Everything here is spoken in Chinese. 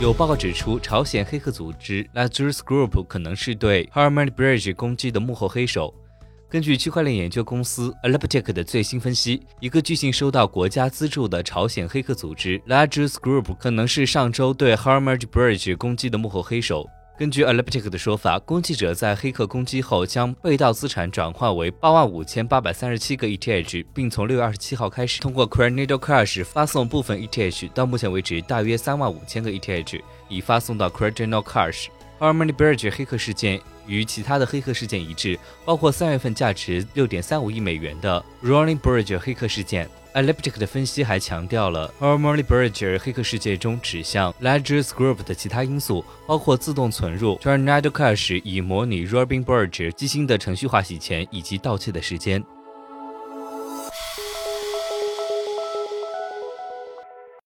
有报告指出，朝鲜黑客组织 Lazarus Group 可能是对 Harmony Bridge 攻击的幕后黑手。根据区块链研究公司 Elliptic 的最新分析，一个据信收到国家资助的朝鲜黑客组织 Lazarus Group 可能是上周对 Harmony Bridge 攻击的幕后黑手。根据 Elliptic 的说法，攻击者在黑客攻击后将被盗资产转换为八万五千八百三十七个 ETH，并从六月二十七号开始通过 Credito Crash 发送部分 ETH。到目前为止，大约三万五千个 ETH 已发送到 Credito Crash。Harmony Bridge 黑客事件与其他的黑客事件一致，包括三月份价值六点三五亿美元的 Rolling Bridge 黑客事件。Elliptic 的分析还强调了 Harmony Bridge 黑客世界中指向 Ledger Group 的其他因素，包括自动存入 Tornado Cash 以模拟 Robinbridge 机芯的程序化洗钱以及盗窃的时间。